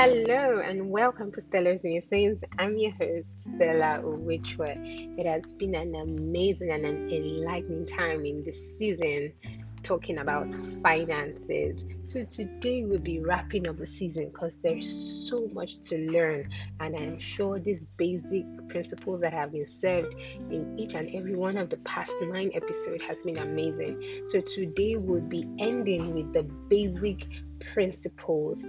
Hello and welcome to Stellar's Musings. I'm your host, Stella Uwichwe. It has been an amazing and an enlightening time in this season talking about finances. So today we'll be wrapping up the season because there's so much to learn, and I'm sure these basic principles that have been served in each and every one of the past nine episodes has been amazing. So today we'll be ending with the basic principles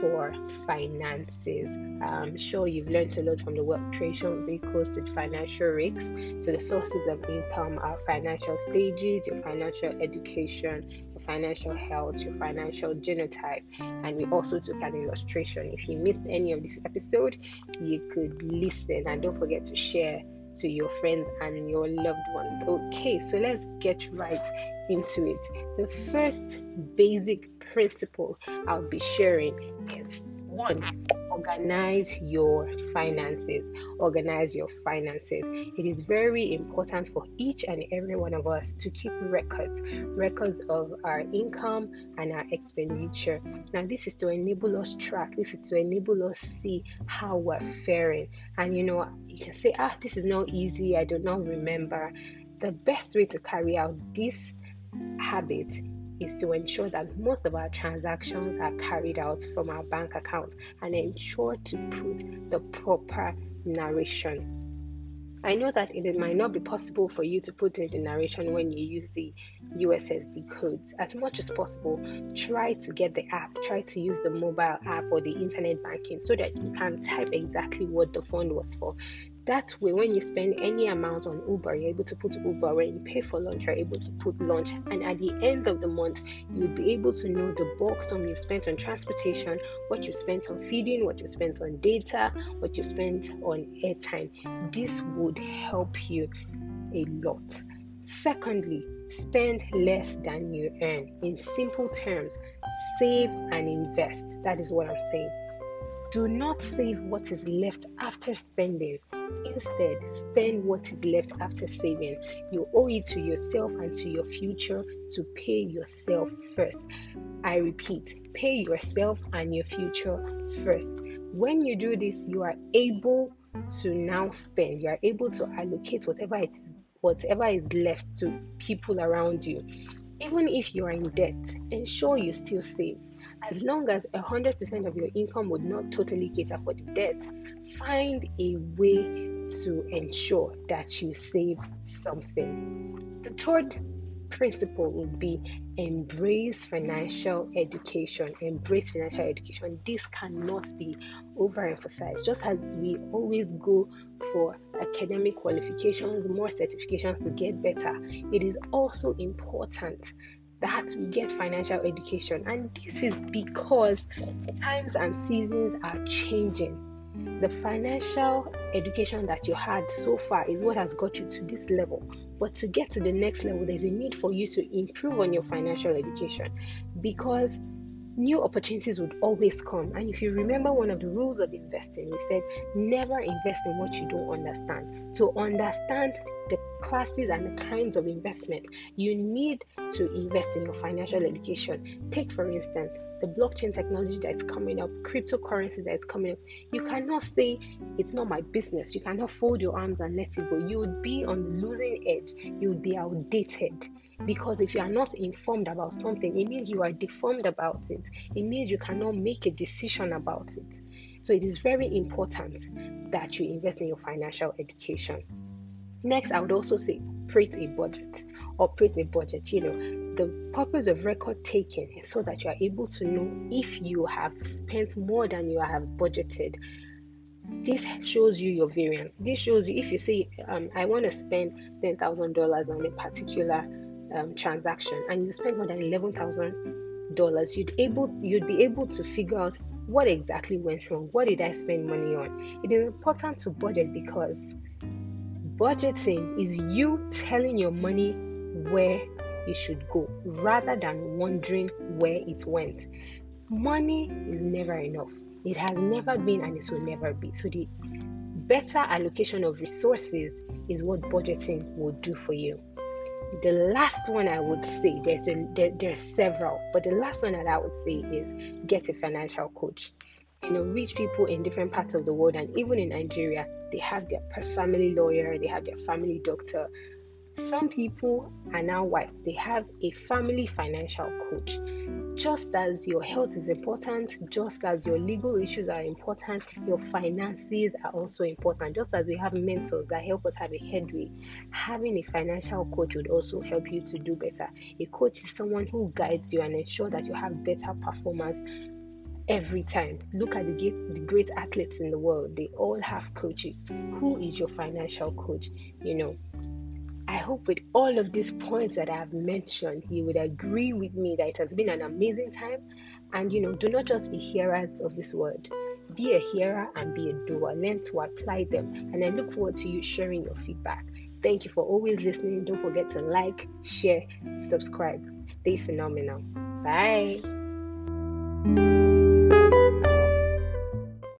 for finances. I'm sure you've learned a lot from the wealth creation vehicles to financial risks to the sources of income, our financial stages, your financial education, your financial health, your financial genotype, and we also took an illustration. If you missed any of this episode, you could listen and don't forget to share to your friends and your loved ones. Okay, so let's get right into it. The first basic principle I'll be sharing is one, organize your finances. Organize your finances. It is very important for each and every one of us to keep records, records of our income and our expenditure. Now, this is to enable us track, this is to enable us see how we're faring. And you know, you can say, ah, this is not easy, I do not remember. The best way to carry out this habit is to ensure that most of our transactions are carried out from our bank account and ensure to put the proper narration. I know that it might not be possible for you to put in the narration when you use the USSD codes. As much as possible, try to get the app, try to use the mobile app or the internet banking so that you can type exactly what the fund was for. That way, when you spend any amount on Uber, you're able to put Uber. When you pay for lunch, you're able to put lunch. And at the end of the month, you'll be able to know the bulk sum you spent on transportation, what you spent on feeding, what you spent on data, what you spent on airtime. This would help you a lot. Secondly, spend less than you earn. In simple terms, save and invest. That is what I'm saying. Do not save what is left after spending. Instead, spend what is left after saving. You owe it to yourself and to your future to pay yourself first. I repeat, pay yourself and your future first. When you do this, you are able to now spend. You are able to allocate whatever it is, whatever is left to people around you. Even if you are in debt, ensure you still save as long as 100% of your income would not totally cater for the debt, find a way to ensure that you save something. The third principle would be embrace financial education. Embrace financial education. This cannot be overemphasized. Just as we always go for academic qualifications, more certifications to get better, it is also important that we get financial education. And this is because times and seasons are changing. The financial education that you had so far is what has got you to this level. But to get to the next level, there's a need for you to improve on your financial education because new opportunities would always come. And if you remember one of the rules of investing, we said never invest in what you don't understand. To understand the classes and the kinds of investment, you need to invest in your financial education. Take, for instance, the blockchain technology that is coming up, cryptocurrency that is coming up. You cannot say it's not my business. You cannot fold your arms and let it go. You would be on the losing edge, you would be outdated because if you are not informed about something, it means you are deformed about it. It means you cannot make a decision about it. So it is very important that you invest in your financial education. Next, I would also say create a budget. Operate a budget. You know, the purpose of record taking is so that you are able to know if you have spent more than you have budgeted. This shows you your variance. This shows you if you say, um, I want to spend ten thousand dollars on a particular um, transaction and you spend more than eleven thousand dollars, you'd able you'd be able to figure out what exactly went wrong. What did I spend money on? It is important to budget because budgeting is you telling your money where it should go rather than wondering where it went. Money is never enough. It has never been and it will never be. So the better allocation of resources is what budgeting will do for you the last one I would say there's a, there, there's several, but the last one that I would say is get a financial coach. You know, rich people in different parts of the world and even in Nigeria, they have their family lawyer, they have their family doctor, some people are now white, they have a family financial coach. Just as your health is important, just as your legal issues are important, your finances are also important. Just as we have mentors that help us have a headway, having a financial coach would also help you to do better. A coach is someone who guides you and ensure that you have better performance every time. Look at the, the great athletes in the world, they all have coaches. Who is your financial coach? You know, hope with all of these points that I have mentioned, you would agree with me that it has been an amazing time. And you know, do not just be hearers of this word, be a hearer and be a doer. Learn to apply them. And I look forward to you sharing your feedback. Thank you for always listening. Don't forget to like, share, subscribe. Stay phenomenal. Bye.